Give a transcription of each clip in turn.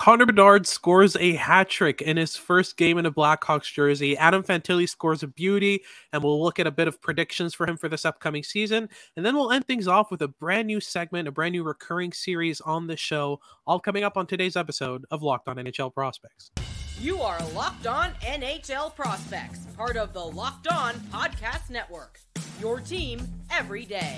Connor Bedard scores a hat trick in his first game in a Blackhawks jersey. Adam Fantilli scores a beauty, and we'll look at a bit of predictions for him for this upcoming season. And then we'll end things off with a brand new segment, a brand new recurring series on the show, all coming up on today's episode of Locked On NHL Prospects. You are Locked On NHL Prospects, part of the Locked On Podcast Network. Your team every day.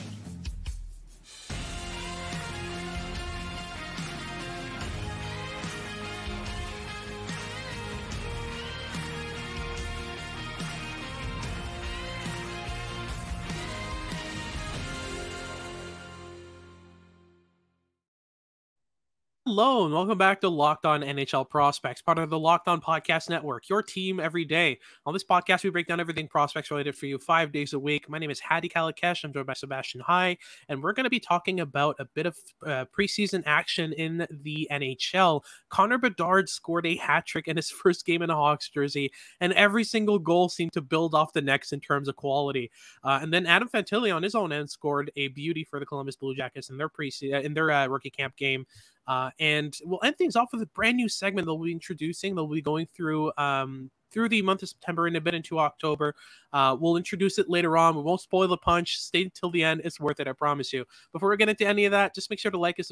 Hello and welcome back to Locked On NHL Prospects, part of the Locked On Podcast Network, your team every day. On this podcast, we break down everything prospects related for you five days a week. My name is Hadi Kalakesh. I'm joined by Sebastian High, and we're going to be talking about a bit of uh, preseason action in the NHL. Connor Bedard scored a hat trick in his first game in a Hawks jersey, and every single goal seemed to build off the next in terms of quality. Uh, and then Adam Fantilli on his own end scored a beauty for the Columbus Blue Jackets in their pre in their uh, rookie camp game. Uh, and we'll end things off with a brand new segment they'll be introducing. They'll be going through um, through the month of September and a bit into October. Uh, we'll introduce it later on. We won't spoil the punch. Stay until the end. It's worth it, I promise you. Before we get into any of that, just make sure to like and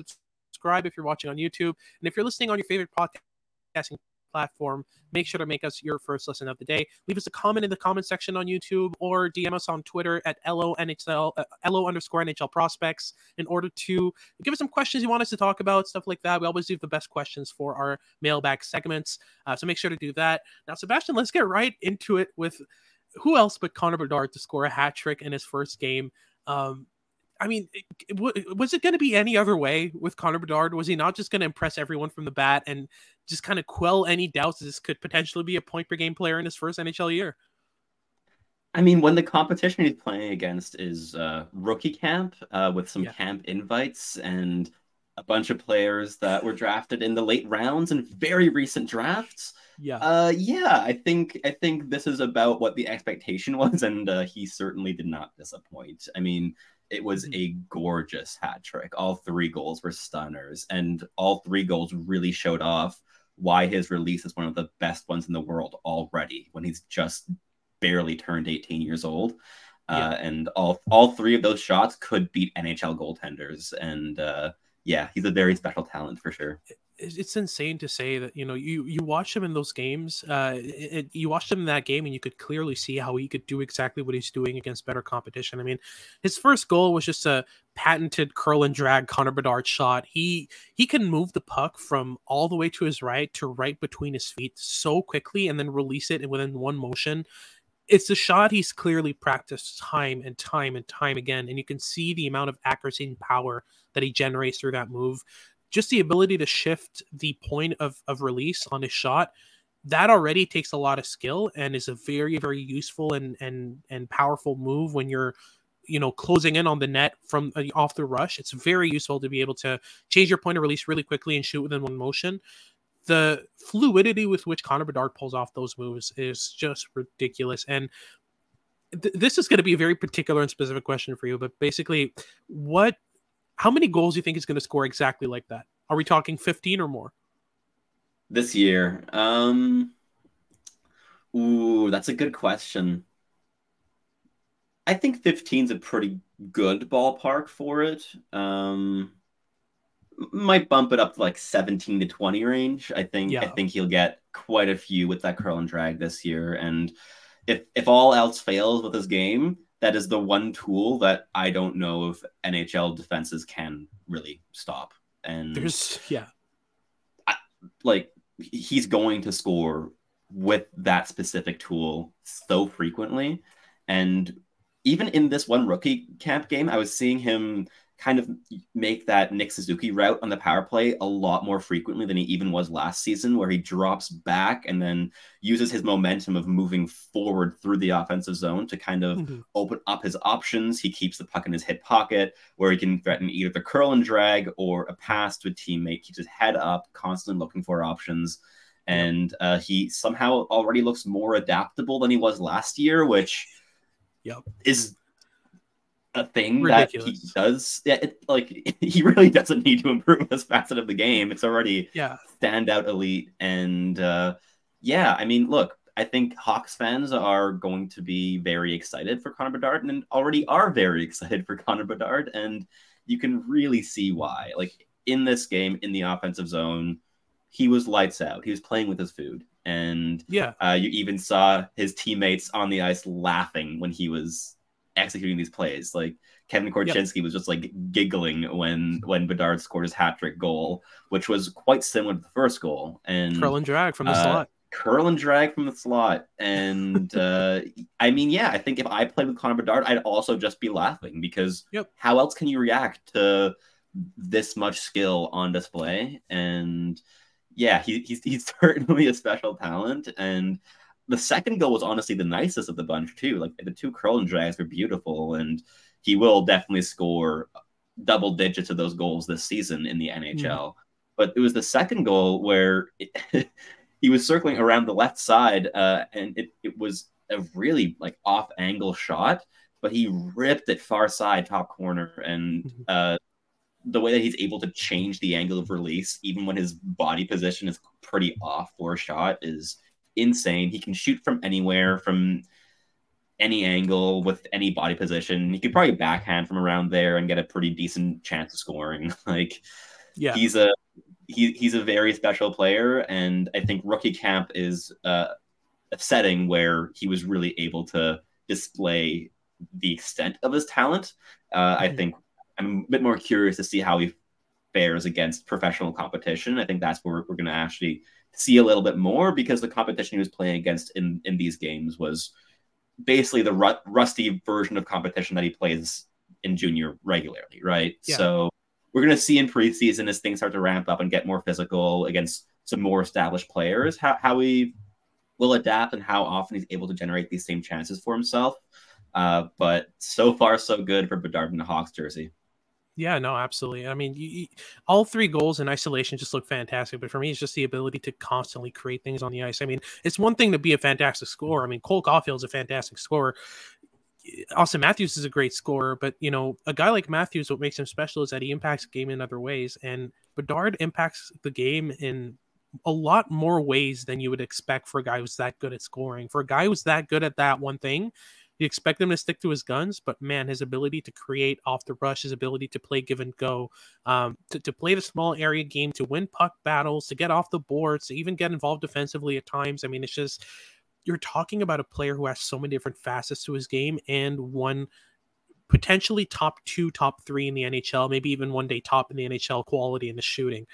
subscribe if you're watching on YouTube. And if you're listening on your favorite podcasting platform. Make sure to make us your first listen of the day. Leave us a comment in the comment section on YouTube or DM us on Twitter at LO NHL, uh, LO underscore NHL prospects in order to give us some questions you want us to talk about, stuff like that. We always leave the best questions for our mailbag segments. Uh, so make sure to do that. Now, Sebastian, let's get right into it with who else but Connor Bedard to score a hat trick in his first game. Um, I mean, was it going to be any other way with Connor Bedard? Was he not just going to impress everyone from the bat and just kind of quell any doubts this could potentially be a point per game player in his first NHL year? I mean, when the competition he's playing against is uh, rookie camp uh, with some yeah. camp invites and a bunch of players that were drafted in the late rounds and very recent drafts. Yeah, uh, yeah, I think I think this is about what the expectation was, and uh, he certainly did not disappoint. I mean, it was mm-hmm. a gorgeous hat trick. All three goals were stunners, and all three goals really showed off why his release is one of the best ones in the world already when he's just barely turned 18 years old. Uh, yeah. Uh, and all all three of those shots could beat NHL goaltenders. And uh, yeah, he's a very special talent for sure it's insane to say that you know you you watch him in those games uh it, you watched him in that game and you could clearly see how he could do exactly what he's doing against better competition. I mean his first goal was just a patented curl and drag connor bedard shot. He he can move the puck from all the way to his right to right between his feet so quickly and then release it within one motion. It's a shot he's clearly practiced time and time and time again and you can see the amount of accuracy and power that he generates through that move just the ability to shift the point of, of release on a shot that already takes a lot of skill and is a very very useful and and and powerful move when you're you know closing in on the net from uh, off the rush. It's very useful to be able to change your point of release really quickly and shoot within one motion. The fluidity with which Connor Bedard pulls off those moves is just ridiculous. And th- this is going to be a very particular and specific question for you but basically what how many goals do you think he's going to score exactly like that? Are we talking 15 or more? This year. Um Ooh, that's a good question. I think 15 is a pretty good ballpark for it. Um might bump it up to like 17 to 20 range. I think yeah. I think he'll get quite a few with that curl and drag this year and if if all else fails with his game, that is the one tool that I don't know if NHL defenses can really stop. And there's yeah, I, like he's going to score with that specific tool so frequently, and even in this one rookie camp game, I was seeing him kind of make that Nick Suzuki route on the power play a lot more frequently than he even was last season, where he drops back and then uses his momentum of moving forward through the offensive zone to kind of mm-hmm. open up his options. He keeps the puck in his hip pocket where he can threaten either the curl and drag or a pass to a teammate, keeps his head up, constantly looking for options. And uh, he somehow already looks more adaptable than he was last year, which yep. is a thing Ridiculous. that he does. Yeah, it, like he really doesn't need to improve this facet of the game. It's already yeah standout elite, and uh, yeah, I mean, look, I think Hawks fans are going to be very excited for Connor Bedard, and already are very excited for Connor Bedard, and you can really see why. Like in this game, in the offensive zone, he was lights out. He was playing with his food, and yeah, uh, you even saw his teammates on the ice laughing when he was executing these plays. Like Kevin Korchinski yep. was just like giggling when when Bedard scored his hat trick goal, which was quite similar to the first goal. And curl and drag from the uh, slot. Curl and drag from the slot. And uh, I mean, yeah, I think if I played with Connor Bedard, I'd also just be laughing because yep. how else can you react to this much skill on display? And yeah, he, he's he's certainly a special talent. And the second goal was honestly the nicest of the bunch too. Like the two curl and drags were beautiful, and he will definitely score double digits of those goals this season in the NHL. Mm. But it was the second goal where it, he was circling around the left side, uh, and it, it was a really like off angle shot, but he ripped it far side top corner, and mm-hmm. uh, the way that he's able to change the angle of release, even when his body position is pretty off for a shot, is insane. He can shoot from anywhere, from any angle with any body position. He could probably backhand from around there and get a pretty decent chance of scoring. like, yeah, he's a he, he's a very special player, and I think rookie camp is uh, a setting where he was really able to display the extent of his talent. Uh, mm-hmm. I think I'm a bit more curious to see how he fares against professional competition. I think that's where we're, we're going to actually see a little bit more because the competition he was playing against in in these games was basically the ru- rusty version of competition that he plays in junior regularly, right? Yeah. So we're going to see in preseason as things start to ramp up and get more physical against some more established players how, how he will adapt and how often he's able to generate these same chances for himself. Uh, but so far, so good for Bedard in the Hawks jersey. Yeah, no, absolutely. I mean, you, you, all three goals in isolation just look fantastic, but for me, it's just the ability to constantly create things on the ice. I mean, it's one thing to be a fantastic scorer. I mean, Cole Caufield's a fantastic scorer. Auston Matthews is a great scorer, but you know, a guy like Matthews, what makes him special is that he impacts the game in other ways, and Bedard impacts the game in a lot more ways than you would expect for a guy who's that good at scoring. For a guy who's that good at that one thing, you expect him to stick to his guns, but man, his ability to create off the rush, his ability to play give and go, um, to, to play the small area game, to win puck battles, to get off the boards, to even get involved defensively at times. I mean, it's just you're talking about a player who has so many different facets to his game and one potentially top two, top three in the NHL, maybe even one day top in the NHL quality in the shooting.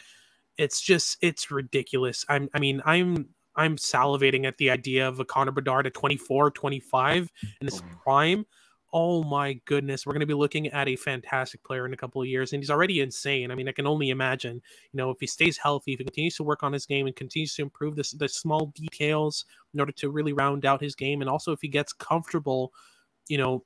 It's just it's ridiculous. I'm I mean, I'm I'm salivating at the idea of a Connor Bedard at 24, 25 in his oh. prime. Oh my goodness, we're going to be looking at a fantastic player in a couple of years, and he's already insane. I mean, I can only imagine, you know, if he stays healthy, if he continues to work on his game and continues to improve this the small details in order to really round out his game, and also if he gets comfortable, you know,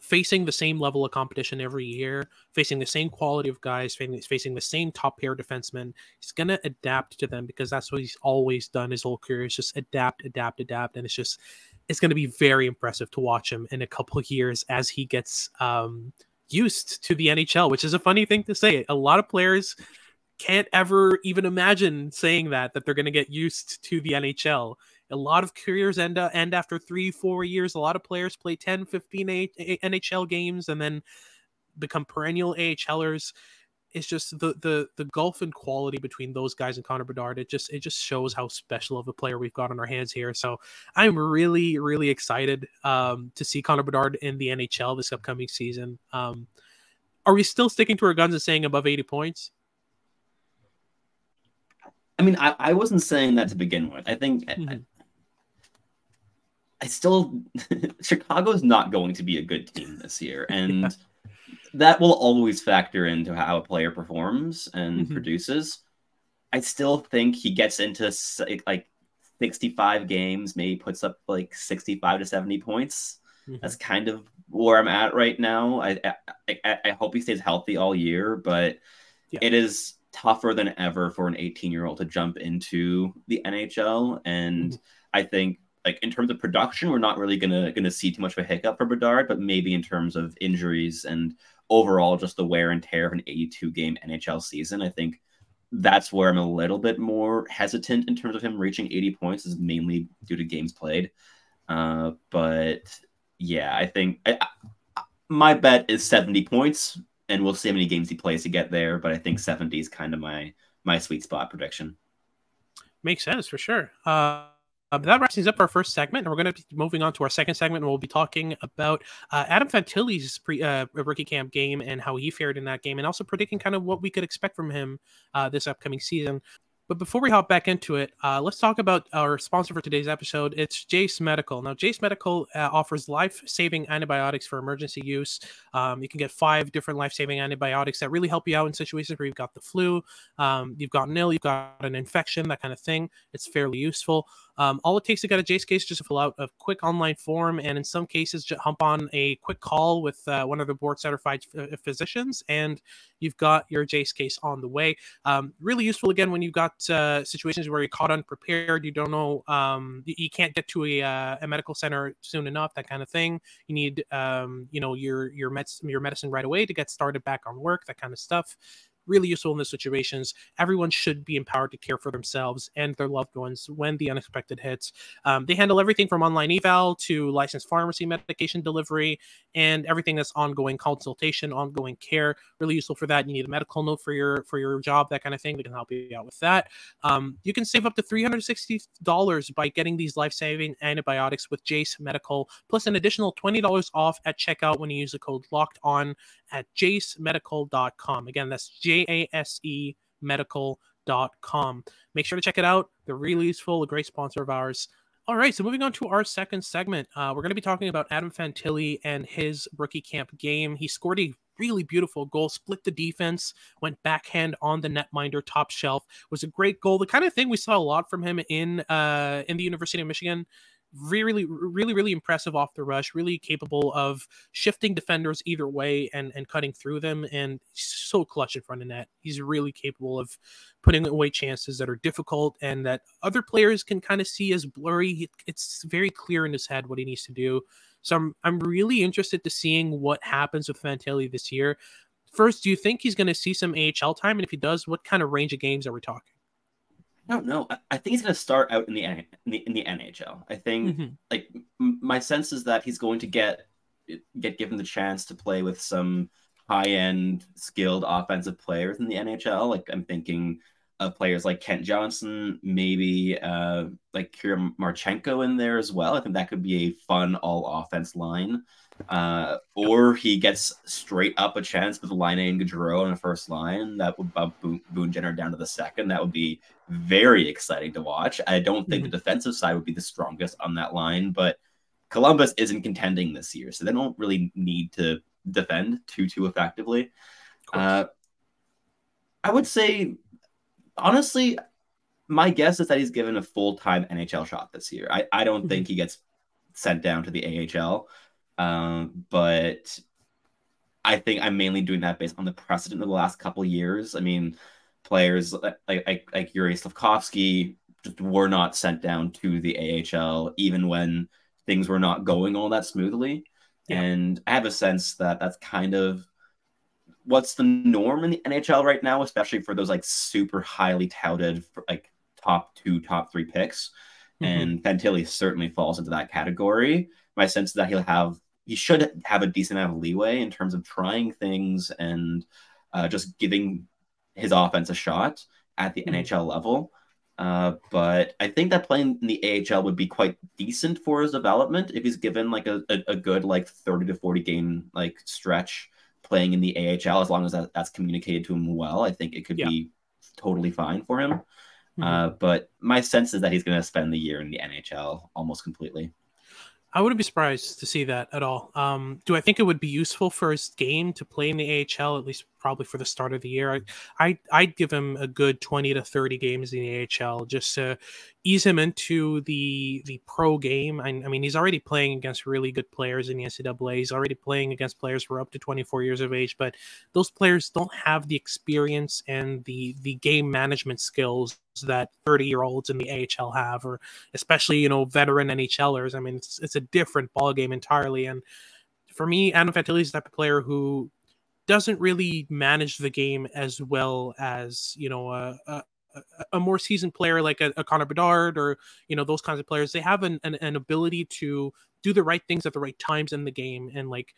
facing the same level of competition every year, facing the same quality of guys, facing, the same top pair defensemen. He's going to adapt to them because that's what he's always done his whole career is just adapt, adapt, adapt. And it's just, it's going to be very impressive to watch him in a couple years as he gets um, used to the NHL, which is a funny thing to say. A lot of players can't ever even imagine saying that, that they're going to get used to the NHL a lot of careers end uh, end after three, four years. A lot of players play 10, 15 a- a- NHL games and then become perennial AHLers. It's just the the the gulf in quality between those guys and Connor Bedard. It just it just shows how special of a player we've got on our hands here. So I'm really really excited um, to see Connor Bedard in the NHL this upcoming season. Um, are we still sticking to our guns and saying above 80 points? I mean, I, I wasn't saying that to begin with. I think mm-hmm. I still Chicago's not going to be a good team this year, and yeah. that will always factor into how a player performs and mm-hmm. produces. I still think he gets into like 65 games, maybe puts up like 65 to 70 points. Mm-hmm. That's kind of where I'm at right now. I, I I hope he stays healthy all year, but yeah. it is tougher than ever for an 18 year old to jump into the NHL, and mm-hmm. I think like in terms of production, we're not really gonna gonna see too much of a hiccup for Bedard, but maybe in terms of injuries and overall just the wear and tear of an 82 game NHL season, I think that's where I'm a little bit more hesitant in terms of him reaching 80 points is mainly due to games played. Uh, but yeah, I think I, I, my bet is 70 points, and we'll see how many games he plays to get there. But I think 70 is kind of my my sweet spot prediction. Makes sense for sure. Uh, uh, that wraps things up our first segment, and we're going to be moving on to our second segment, and we'll be talking about uh, Adam Fantilli's pre, uh, rookie camp game and how he fared in that game, and also predicting kind of what we could expect from him uh, this upcoming season. But before we hop back into it, uh, let's talk about our sponsor for today's episode. It's Jase Medical. Now, Jase Medical uh, offers life saving antibiotics for emergency use. Um, you can get five different life saving antibiotics that really help you out in situations where you've got the flu, um, you've gotten ill, you've got an infection, that kind of thing. It's fairly useful. Um, all it takes to get a Jase case is just to fill out a quick online form, and in some cases, just hump on a quick call with uh, one of the board certified f- uh, physicians, and you've got your Jase case on the way. Um, really useful again when you've got uh, situations where you're caught unprepared, you don't know, um, you, you, can't get to a, uh, a medical center soon enough, that kind of thing. You need, um, you know, your your meds your medicine right away to get started back on work, that kind of stuff really useful in those situations. Everyone should be empowered to care for themselves and their loved ones when the unexpected hits. Um, they handle everything from online eval to licensed pharmacy medication delivery and everything that's ongoing consultation, ongoing care. Really useful for that. You need a medical note for your for your job, that kind of thing. They can help you out with that. Um, you can save up to three hundred sixty dollars by getting these life saving antibiotics with Jase Medical, plus an additional twenty dollars off at checkout when you use the code Locked On at jasemedical.com. Again, that's J A S E medical.com. Make sure to check it out. They're really useful, a great sponsor of ours. All right, so moving on to our second segment, uh, we're going to be talking about Adam Fantilli and his rookie camp game. He scored a really beautiful goal, split the defense, went backhand on the netminder, top shelf. Was a great goal, the kind of thing we saw a lot from him in uh, in the University of Michigan really, really, really impressive off the rush, really capable of shifting defenders either way and, and cutting through them. And so clutch in front of net. He's really capable of putting away chances that are difficult and that other players can kind of see as blurry. It's very clear in his head what he needs to do. So I'm, I'm really interested to seeing what happens with Fantilli this year. First, do you think he's going to see some AHL time? And if he does, what kind of range of games are we talking? I don't know. I, think he's going to start out in the in the, in the NHL. I think mm-hmm. like m- my sense is that he's going to get get given the chance to play with some high end skilled offensive players in the NHL. Like I'm thinking of players like Kent Johnson, maybe uh, like Kirill Marchenko in there as well. I think that could be a fun all offense line. Uh, or he gets straight up a chance with Laine and Gaudreau on the first line. That would bump Boone, Boone Jenner down to the second. That would be very exciting to watch. I don't think mm-hmm. the defensive side would be the strongest on that line, but Columbus isn't contending this year, so they don't really need to defend too too effectively. Uh, I would say, honestly, my guess is that he's given a full time NHL shot this year. I, I don't mm-hmm. think he gets sent down to the AHL. Um, but I think I'm mainly doing that based on the precedent of the last couple years. I mean, players like like, like Yuri Slafkovsky just were not sent down to the AHL even when things were not going all that smoothly. Yeah. And I have a sense that that's kind of what's the norm in the NHL right now, especially for those like super highly touted like top two, top three picks. Mm-hmm. And Fantilli certainly falls into that category. My sense is that he'll have he should have a decent amount of leeway in terms of trying things and uh, just giving his offense a shot at the mm-hmm. NHL level. Uh, but I think that playing in the AHL would be quite decent for his development if he's given like a, a, a, good like 30 to 40 game like stretch playing in the AHL as long as that, that's communicated to him well. I think it could yeah. be totally fine for him. Mm-hmm. Uh, but my sense is that he's going to spend the year in the NHL almost completely. I wouldn't be surprised to see that at all. Um, do I think it would be useful for his game to play in the AHL, at least probably for the start of the year. I, I I'd give him a good 20 to 30 games in the AHL just to ease him into the the pro game. I, I mean, he's already playing against really good players in the NCAA. He's already playing against players who are up to 24 years of age, but those players don't have the experience and the the game management skills that 30 year olds in the AHL have, or especially you know veteran NHLers. I mean, it's it's a different ball game entirely. And for me, Adam Fantilli is the type of player who doesn't really manage the game as well as you know a, a, a more seasoned player like a, a, Connor Bedard or you know those kinds of players. They have an, an, an ability to do the right things at the right times in the game and like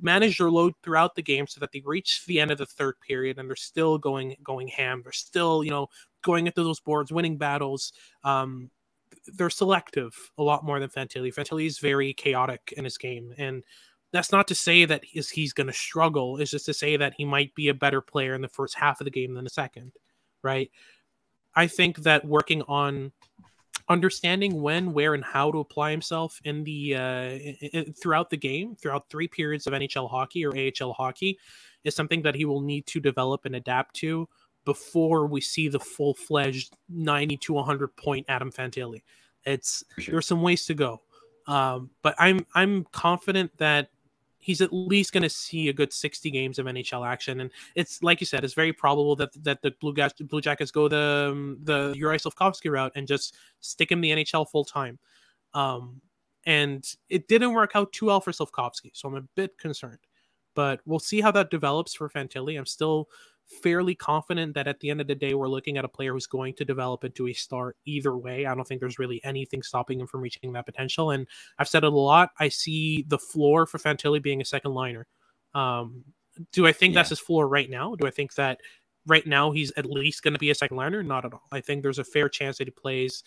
manage their load throughout the game so that they reach the end of the third period and they're still going going ham. They're still you know going into those boards, winning battles. Um, they're selective a lot more than Fantilli. Fantilli is very chaotic in his game, and that's not to say that he's, he's going to struggle. It's just to say that he might be a better player in the first half of the game than the second, right? I think that working on understanding when, where, and how to apply himself in the uh, in, throughout the game, throughout three periods of NHL hockey or AHL hockey, is something that he will need to develop and adapt to before we see the full fledged 90 to 100 point Adam Fantilli. It's sure. there's some ways to go, um, but I'm I'm confident that he's at least going to see a good 60 games of NHL action. And it's like you said, it's very probable that that the Blue, Gas, Blue Jackets go the um, the Uri Slafkovsky route and just stick him the NHL full time. Um, and it didn't work out too well for Slafkovsky, so I'm a bit concerned. But we'll see how that develops for Fantilli. I'm still fairly confident that at the end of the day, we're looking at a player who's going to develop into a star either way. I don't think there's really anything stopping him from reaching that potential. And I've said it a lot. I see the floor for Fantilli being a second liner. Um, do I think yeah. that's his floor right now? Do I think that right now he's at least going to be a second liner? Not at all. I think there's a fair chance that he plays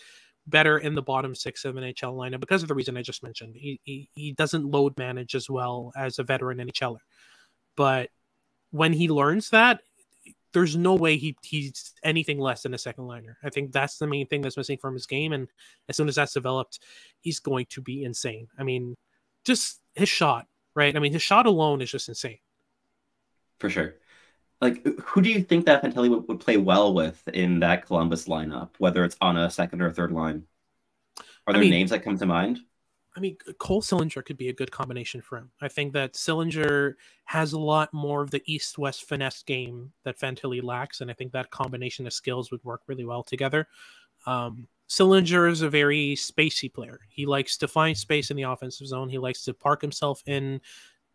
better in the bottom six of an NHL lineup because of the reason I just mentioned. He, he, he doesn't load manage as well as a veteran NHLer. But when he learns that, there's no way he he's anything less than a second liner. I think that's the main thing that's missing from his game. And as soon as that's developed, he's going to be insane. I mean, just his shot, right? I mean, his shot alone is just insane. For sure. Like, who do you think that Fantilli would, would play well with in that Columbus lineup, whether it's on a second or third line? Are there I mean, names that come to mind? I mean, Cole Sillinger could be a good combination for him. I think that Sillinger has a lot more of the east west finesse game that Fantilli lacks, and I think that combination of skills would work really well together. Um, Sillinger is a very spacey player. He likes to find space in the offensive zone. He likes to park himself in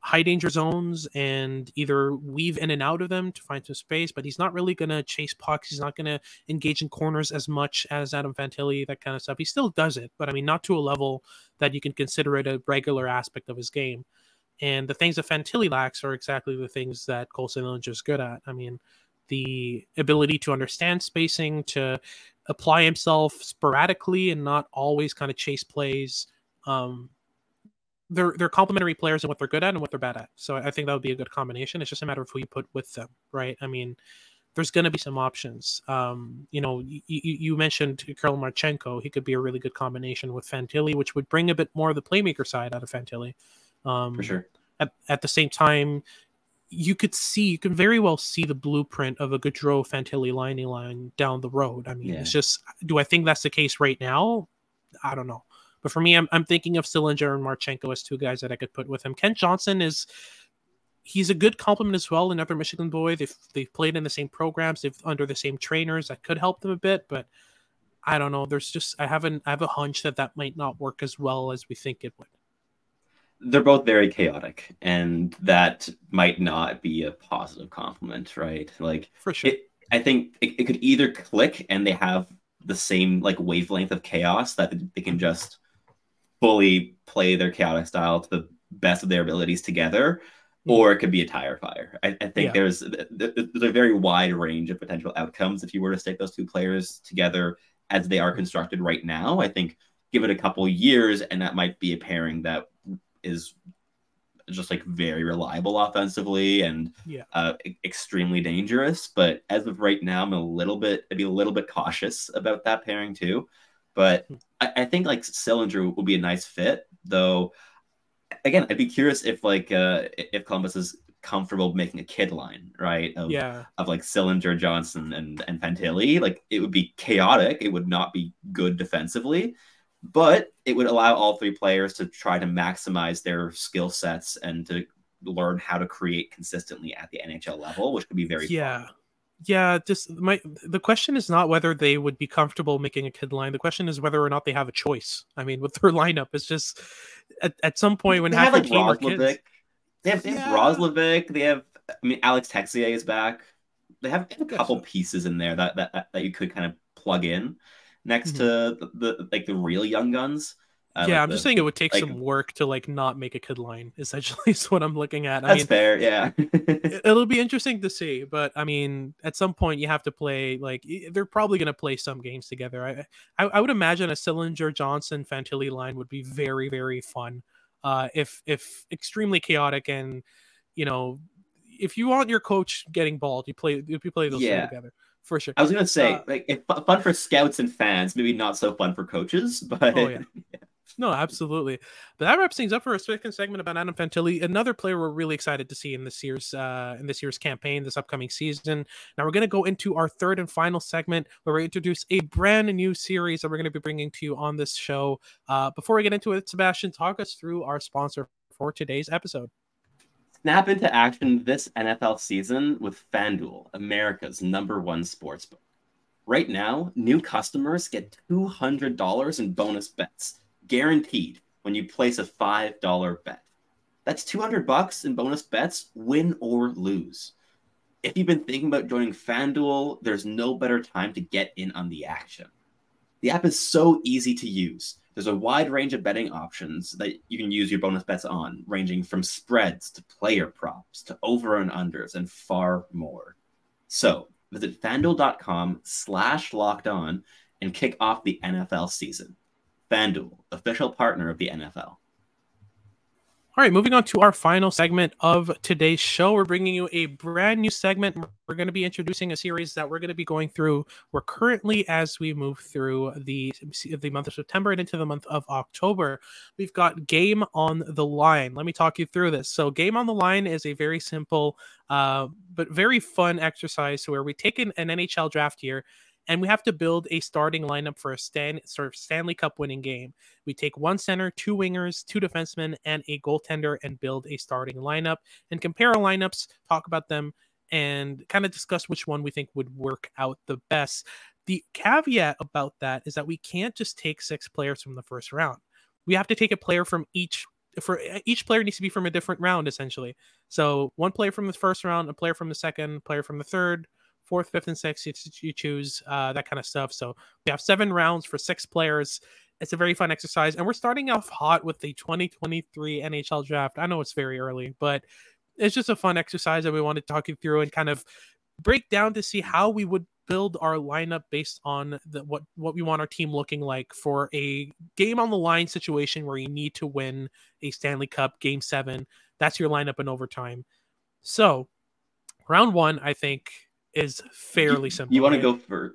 high danger zones and either weave in and out of them to find some space, but he's not really going to chase pucks. He's not going to engage in corners as much as Adam Fantilli, that kind of stuff. He still does it, but I mean, not to a level that you can consider it a regular aspect of his game. And the things that Fantilli lacks are exactly the things that Cole Sillinger is good at. I mean, the ability to understand spacing, to apply himself sporadically and not always kind of chase plays. Um, they're they're complementary players and what they're good at and what they're bad at. So I think that would be a good combination. It's just a matter of who you put with them, right? I mean, there's going to be some options. Um, you know, you, you mentioned Kirill Marchenko. He could be a really good combination with Fantilli, which would bring a bit more of the playmaker side out of Fantilli. Um, For sure. At, at the same time, you could see, you can very well see the blueprint of a Gaudreau Fantilli lining line down the road. I mean, yeah. it's just, do I think that's the case right now? I don't know. But for me, I'm, I'm thinking of Sillinger and Marchenko as two guys that I could put with him. Kent Johnson is he's a good complement as well. Another Michigan boy. They've they've played in the same programs. They've under the same trainers. That could help them a bit, but I don't know. There's just I haven't I have a hunch that that might not work as well as we think it would. They're both very chaotic, and that might not be a positive complement, right? Like for sure. It, I think it, it could either click and they have the same like wavelength of chaos that they can just fully play their chaotic style to the best of their abilities together, hmm. or it could be a tire fire. I, I think yeah. there's there's a very wide range of potential outcomes if you were to stick those two players together as they are constructed right now. I think give it a couple years, and that might be a pairing that is just like very reliable offensively and yeah. uh, extremely dangerous. But as of right now, I'm a little bit, I'd be a little bit cautious about that pairing too. But hmm. I, I think like Sillinger will be a nice fit, though. Again, I'd be curious if like uh, if Columbus is comfortable making a kid line, right? Of, yeah. Of like Sillinger, Johnson, and and Fantilli. Like it would be chaotic. It would not be good defensively, but it would allow all three players to try to maximize their skill sets and to learn how to create consistently at the NHL level, which could be very yeah. Fun. Yeah, just my the question is not whether they would be comfortable making a kid line. The question is whether or not they have a choice. I mean, with their lineup, it's just at, at some point when they half have like team kids, they have, they have Yeah. Roslovic. They have, I mean, Alex Texier is back. They have a couple pieces in there that, that that- you could kind of plug in next Mhm. to the, the like the real young guns. Uh, yeah, like I'm just saying it would take like- some work to like not make a kid line. Essentially, is what I'm looking at. I That's mean, fair. Yeah. it- it'll be interesting to see but i mean at some point you have to play like they're probably going to play some games together I, I i would imagine a Sillinger johnson fantilli line would be very very fun uh if if extremely chaotic and you know if you want your coach getting bald, you play if you play those Yeah. two together for sure I was gonna say Uh, like fu- fun for scouts and fans, maybe not so fun for coaches, but Oh, yeah. No, absolutely. But that wraps things up for a second segment about Adam Fantilli, another player we're really excited to see in this year's uh, in this year's campaign, this upcoming season. Now we're going to go into our third and final segment where we introduce a brand new series that we're going to be bringing to you on this show. Uh, before we get into it, Sebastian, talk us through our sponsor for today's episode. snap into action this NFL season with FanDuel, America's number one sportsbook. Right now, new customers get $200 in bonus bets, guaranteed when you place a $5 bet. That's 200 bucks in bonus bets, win or lose. If you've been thinking about joining FanDuel, there's no better time to get in on the action. The app is so easy to use. There's a wide range of betting options that you can use your bonus bets on, ranging from spreads to player props to over and unders and far more. So visit fanduel.com slash locked on and kick off the NFL season. FanDuel, official partner of the NFL. All right, moving on to our final segment of today's show. We're bringing you a brand new segment. We're going to be introducing a series that we're going to be going through. We're currently, as we move through the the month of September and into the month of October, we've got Game on the Line. Let me talk you through this. So, Game on the Line is a very simple uh, but very fun exercise where we take an, an NHL draft year and we have to build a starting lineup for a Stan, sort of Stanley Cup winning game. We take one center, two wingers, two defensemen, and a goaltender and build a starting lineup and compare our lineups, talk about them, and kind of discuss which one we think would work out the best. The caveat about that is that we can't just take six players from the first round. We have to take a player from each for eh, each player needs to be from a different round essentially. So one player from the first round, a player from the second, player from the third, fourth, fifth, and sixth. You, you choose uh, that kind of stuff. So we have seven rounds for six players. It's a very fun exercise, and we're starting off hot with the 2023 NHL draft. I know it's very early, but it's just a fun exercise that we want to talk you through and kind of break down to see how we would build our lineup based on the, what what we want our team looking like for a game on the line situation where you need to win a Stanley Cup game 7 that's your lineup in overtime so round 1 I think is fairly simple You want right? to go for.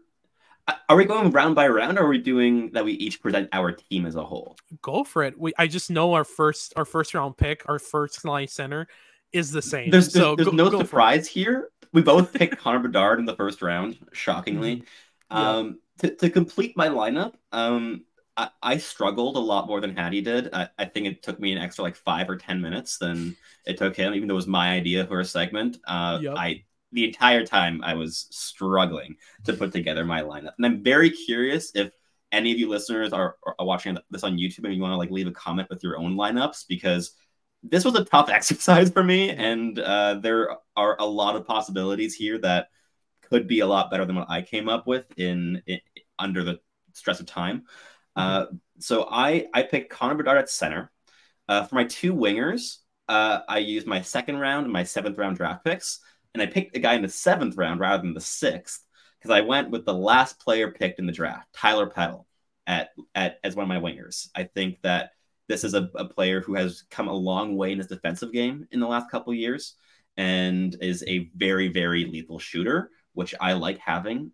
uh, Are we going round by round, or are we doing that? We each present our team as a whole. go for it we I just know our first our first round pick our first line center is the same There's, there's, so there's go- no go surprise here. We both picked Connor Bedard in the first round, shockingly. Mm-hmm. Yeah. Um, to, to complete my lineup, um, I, I struggled a lot more than Hadi did. I, I think it took me an extra like five or ten minutes than it took him, even though it was my idea for a segment. Uh, Yep. I the entire time I was struggling to put together my lineup, and I'm very curious if any of you listeners are, are watching this on YouTube and you want to like leave a comment with your own lineups because this was a tough exercise for me, and uh, there are a lot of possibilities here that could be a lot better than what I came up with in, in under the stress of time. Uh, so I I picked Connor Bedard at center. Uh, for my two wingers, uh, I used my second round and my seventh round draft picks, and I picked a guy in the seventh round rather than the sixth because I went with the last player picked in the draft, Tyler Peddle, at at as one of my wingers. I think that this is a, a player who has come a long way in his defensive game in the last couple years and is a very very lethal shooter, which I like having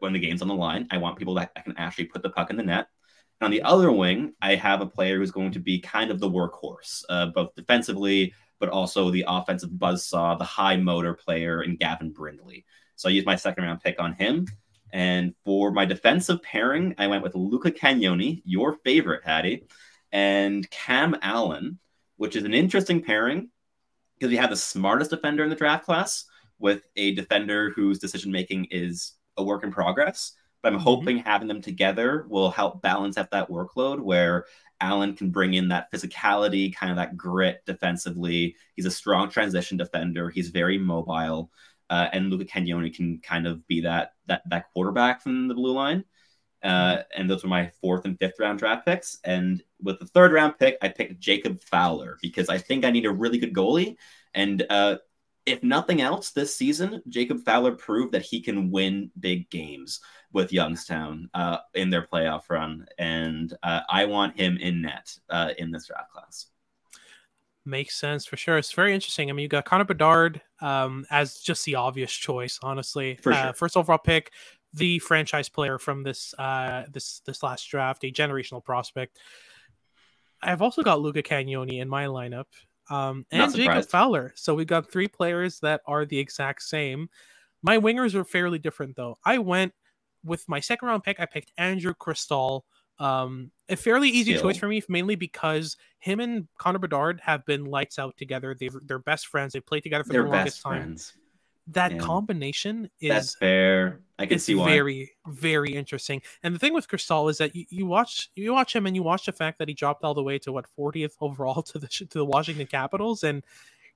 when the game's on the line. I want people that I can actually put the puck in the net. And on the other wing, I have a player who's going to be kind of the workhorse, uh, both defensively, but also the offensive buzzsaw, the high motor player in Gavin Brindley. So I used my second round pick on him. And for my defensive pairing, I went with Luca Cagnoni, your favorite, Hadi, and Cam Allen, which is an interesting pairing because we have the smartest defender in the draft class with a defender whose decision making is a work in progress. But I'm mm-hmm. hoping having them together will help balance out that workload where Allen can bring in that physicality, kind of that grit defensively. He's a strong transition defender. He's very mobile. Uh, and Luca Cagnoni can kind of be that that that quarterback from the blue line. Uh, mm-hmm. and those were my fourth and fifth round draft picks. And with the third round pick, I picked Jacob Fowler because I think I need a really good goalie. And uh, if nothing else, this season, Jacob Fowler proved that he can win big games with Youngstown uh, in their playoff run. And uh, I want him in net uh, in this draft class. Makes sense for sure. It's very interesting. I mean, you got Connor Bedard um, as just the obvious choice, honestly. Uh, sure. first overall pick, the franchise player from this uh, this this last draft, a generational prospect. I've also got Luca Cagnoni in my lineup um, and Jacob Fowler. So we got three players that are the exact same. My wingers are fairly different though. I went with my second round pick. I picked Andrew Cristall. Um, a fairly easy Still. choice for me, mainly because him and Connor Bedard have been lights out together. They they're best friends. They played together for they're the longest time. Friends that yeah. combination is that's fair. I can see why. Very, very interesting. And the thing with Cristall is that you, you watch you watch him and you watch the fact that he dropped all the way to what 40th overall to the to the Washington Capitals, and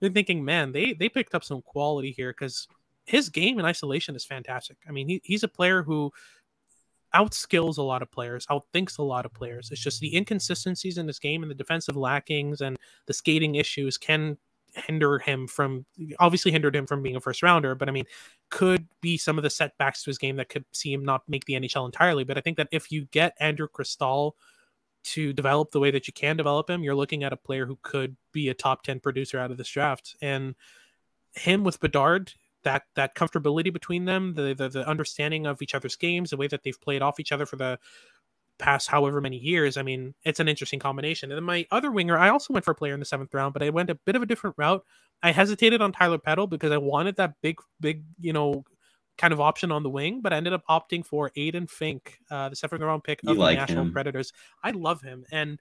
you're thinking, man, they they picked up some quality here because his game in isolation is fantastic. I mean, he, he's a player who outskills a lot of players, outthinks a lot of players. It's just the inconsistencies in this game and the defensive lackings and the skating issues can hinder him from obviously hindered him from being a first rounder, but I mean, could be some of the setbacks to his game that could see him not make the NHL entirely. But I think that if you get Andrew Cristall to develop the way that you can develop him, you're looking at a player who could be a top 10 producer out of this draft. And him with Bedard, that that comfortability between them, the, the the understanding of each other's games, the way that they've played off each other for the past however many years. I mean, it's an interesting combination. And then my other winger, I also went for a player in the seventh round, but I went a bit of a different route. I hesitated on Tyler Peddle because I wanted that big, big, you know, kind of option on the wing, but I ended up opting for Aiden Fink, uh, the seventh round pick of like the Nashville him. Predators. I love him, and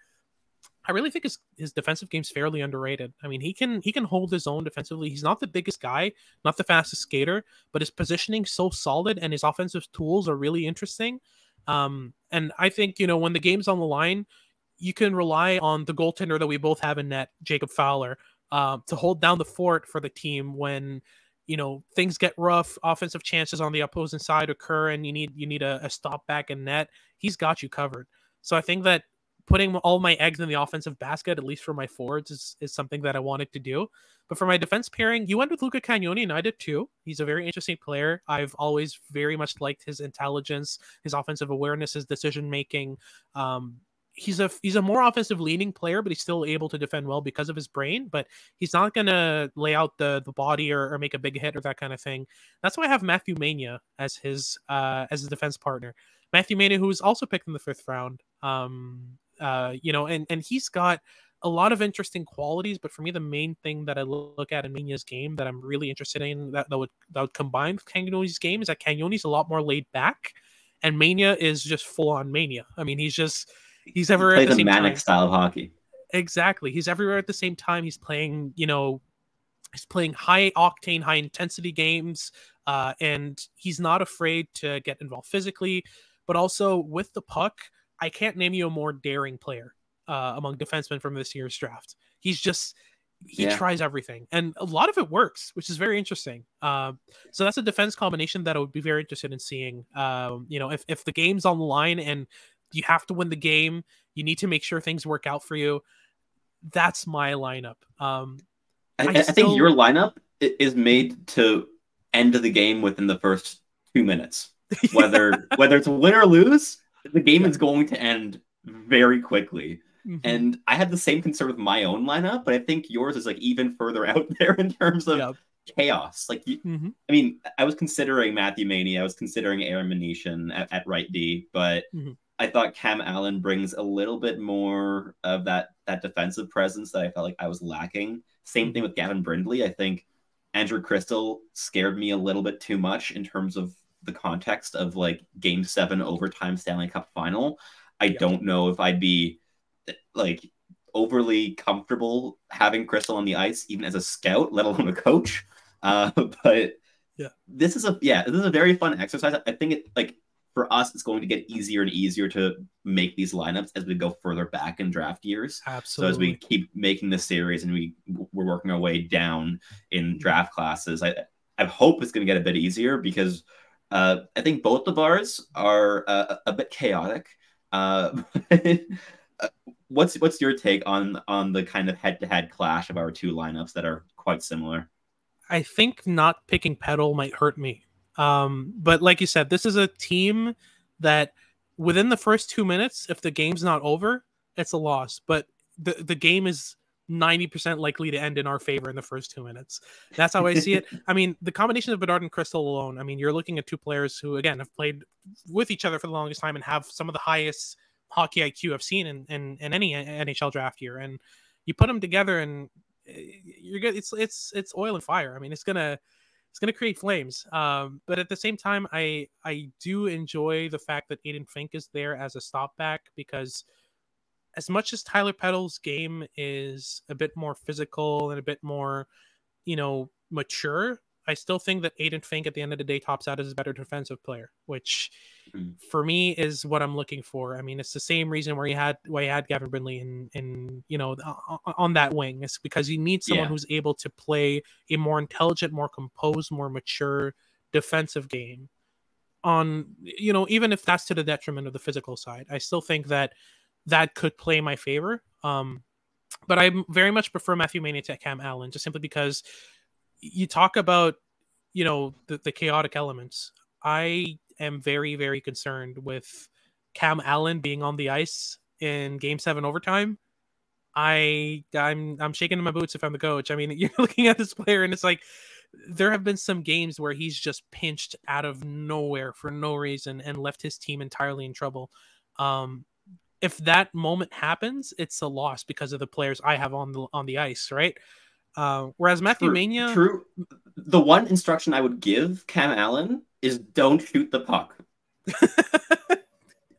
I really think his his defensive game's fairly underrated. I mean, he can he can hold his own defensively. He's not the biggest guy, not the fastest skater, but his positioning so solid and his offensive tools are really interesting. Um, and I think, you know, when the game's on the line, you can rely on the goaltender that we both have in net, Jacob Fowler, uh, to hold down the fort for the team when, you know, things get rough, offensive chances on the opposing side occur, and you need you need a, a stop back in net. He's got you covered. So I think that putting all my eggs in the offensive basket, at least for my forwards, is, is something that I wanted to do. But for my defense pairing, you went with Luca Cagnoni, and I did too. He's a very interesting player. I've always very much liked his intelligence, his offensive awareness, his decision making. Um, he's a he's a more offensive leaning player, but he's still able to defend well because of his brain. But he's not gonna lay out the the body or, or make a big hit or that kind of thing. That's why I have Matthew Mania as his uh as his defense partner. Matthew Mania, who was also picked in the fifth round. Um, uh, you know, and and he's got a lot of interesting qualities, but for me, the main thing that I look at in Mania's game that I'm really interested in that, that would that would combine with Cagnoni's game is that Cagnoni's a lot more laid back, and Mania is just full on mania. I mean, he's just he's ever He plays a manic time. style of hockey. Exactly, he's everywhere at the same time. He's playing, you know, he's playing high octane, high intensity games, uh, and he's not afraid to get involved physically, but also with the puck. I can't name you a more daring player uh, among defensemen from this year's draft. He's just he yeah. tries everything, and a lot of it works, which is very interesting. Um, so that's a defense combination that I would be very interested in seeing. Um, you know, if if the game's on the line and you have to win the game, you need to make sure things work out for you. That's my lineup. Um, I, I, I think your lineup is made to end the game within the first two minutes. Whether whether it's win or lose, the game is going to end very quickly. Mm-hmm. And I had the same concern with my own lineup, but I think yours is like even further out there in terms of yep. chaos. Like, mm-hmm. I mean, I was considering Matthew Mania, I was considering Aaron Manishin at, at right D, but mm-hmm. I thought Cam Allen brings a little bit more of that that defensive presence that I felt like I was lacking Same thing with Gavin Brindley. I think Andrew Cristall scared me a little bit too much in terms of the context of like game seven overtime Stanley Cup final. I yeah. don't know if I'd be like overly comfortable having Cristall on the ice, even as a scout, let alone a coach. Uh, but yeah, this is a yeah, this is a very fun exercise. I think it like for us, it's going to get easier and easier to make these lineups as we go further back in draft years. Absolutely. So as we keep making the series and we we're working our way down in mm-hmm. draft classes, I I hope it's going to get a bit easier because uh, I think both of ours are uh, a bit chaotic. Uh, what's what's your take on on the kind of head to head clash of our two lineups that are quite similar? I think not picking Peddle might hurt me. Um, but like you said, this is a team that within the first two minutes, if the game's not over, it's a loss. But the the game is 90% likely to end in our favor in the first two minutes. That's how I see it. I mean, the combination of Bedard and Cristall alone, I mean, you're looking at two players who, again, have played with each other for the longest time and have some of the highest hockey IQ I've seen in, in, in any NHL draft year. And you put them together and eh, you're good. It's, it's, it's oil and fire. I mean, it's going to, it's going to create flames. Um, but at the same time, I, I do enjoy the fact that Aiden Fink is there as a stopback because as much as Tyler Peddle's game is a bit more physical and a bit more, you know, mature, I still think that Aiden Fink at the end of the day tops out as a better defensive player, which mm-hmm. for me is what I'm looking for. I mean, it's the same reason where you had why you had Gavin Brindley in in you know on that wing. It's because you need someone yeah. who's able to play a more intelligent, more composed, more mature defensive game. On you know, even if that's to the detriment of the physical side, I still think that that could play my favor. Um, but I very much prefer Matthew Mania to Cam Allen, just simply because you talk about you know the, the chaotic elements. I am very very concerned with cam allen being on the ice in game seven overtime. I i'm i'm shaking in my boots if i'm the coach. I mean you're looking at this player and it's like there have been some games where he's just pinched out of nowhere for no reason and left his team entirely in trouble. Um if that moment happens it's a loss because of the players i have on the on the ice right uh, whereas Matthew true, Mania, true. The one instruction I would give Cam Allen is don't shoot the puck.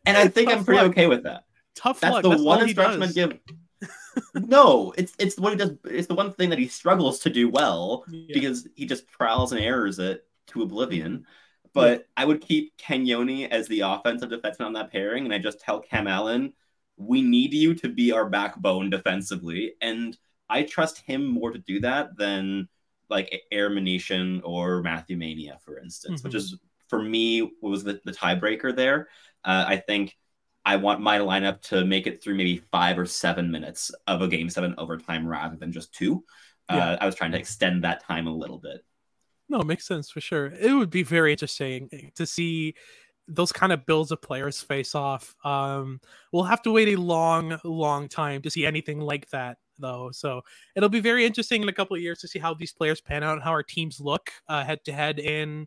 and I think I'm pretty luck. okay with that. Tough That's luck. the That's one instruction I'd give. no, it's it's what he does. It's the one thing that he struggles to do well yeah. because he just trials and errors it to oblivion. But yeah. I would keep Cagnoni as the offensive defenseman on that pairing, and I just tell Cam Allen, we need you to be our backbone defensively, and I trust him more to do that than like Aram Minnetian or Matthew Mania, for instance, mm-hmm. which is for me was the, the tiebreaker there. Uh, I think I want my lineup to make it through maybe five or seven minutes of a game seven overtime rather than just two. Yeah. Uh, I was trying to extend that time a little bit. No, it makes sense for sure. It would be very interesting to see those kind of builds of players face off. Um, we'll have to wait a long, long time to see anything like that though. So it'll be very interesting in a couple of years to see how these players pan out and how our teams look head to head in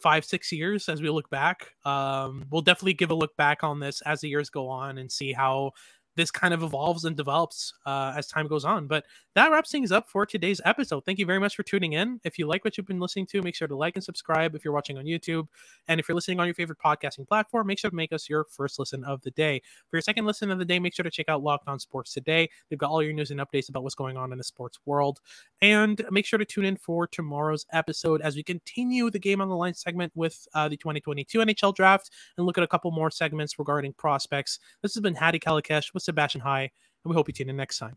five, six years as we look back. Um, we'll definitely give a look back on this as the years go on and see how this kind of evolves and develops uh, as time goes on. But that wraps things up for today's episode. Thank you very much for tuning in. If you like what you've been listening to, make sure to like and subscribe if you're watching on YouTube. And if you're listening on your favorite podcasting platform, make sure to make us your first listen of the day. For your second listen of the day, make sure to check out Locked On Sports today. They've got all your news and updates about what's going on in the sports world. And make sure to tune in for tomorrow's episode as we continue the game on the line segment with uh, the 2022 NHL draft and look at a couple more segments regarding prospects. This has been Hadi Kalakeche with Sebastian High, and we hope you tune in next time.